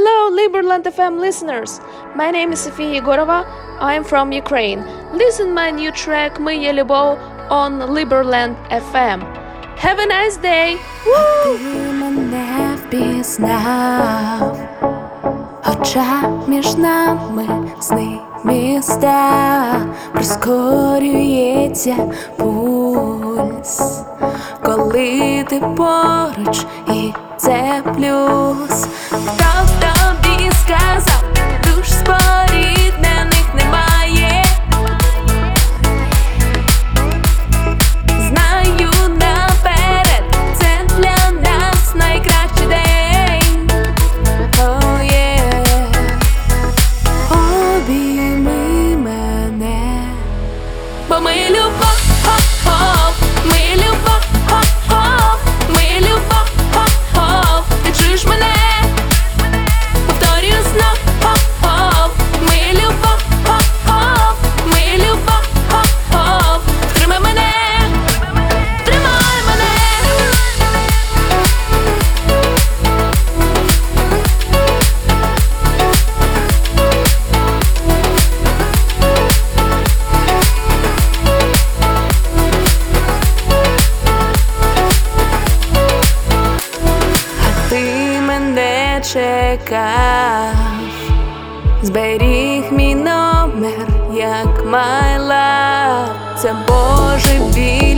Hello, Liberland FM listeners. My name is Sofia Igorova. I am from Ukraine. Listen my new track "Ми є любов" on Liberland FM. Have a nice day. Woo! Міста прискорюється пульс, коли ти поруч. це плюс. Так, так. Чекав, зберіг мій номер, як майла, це божевільний крок,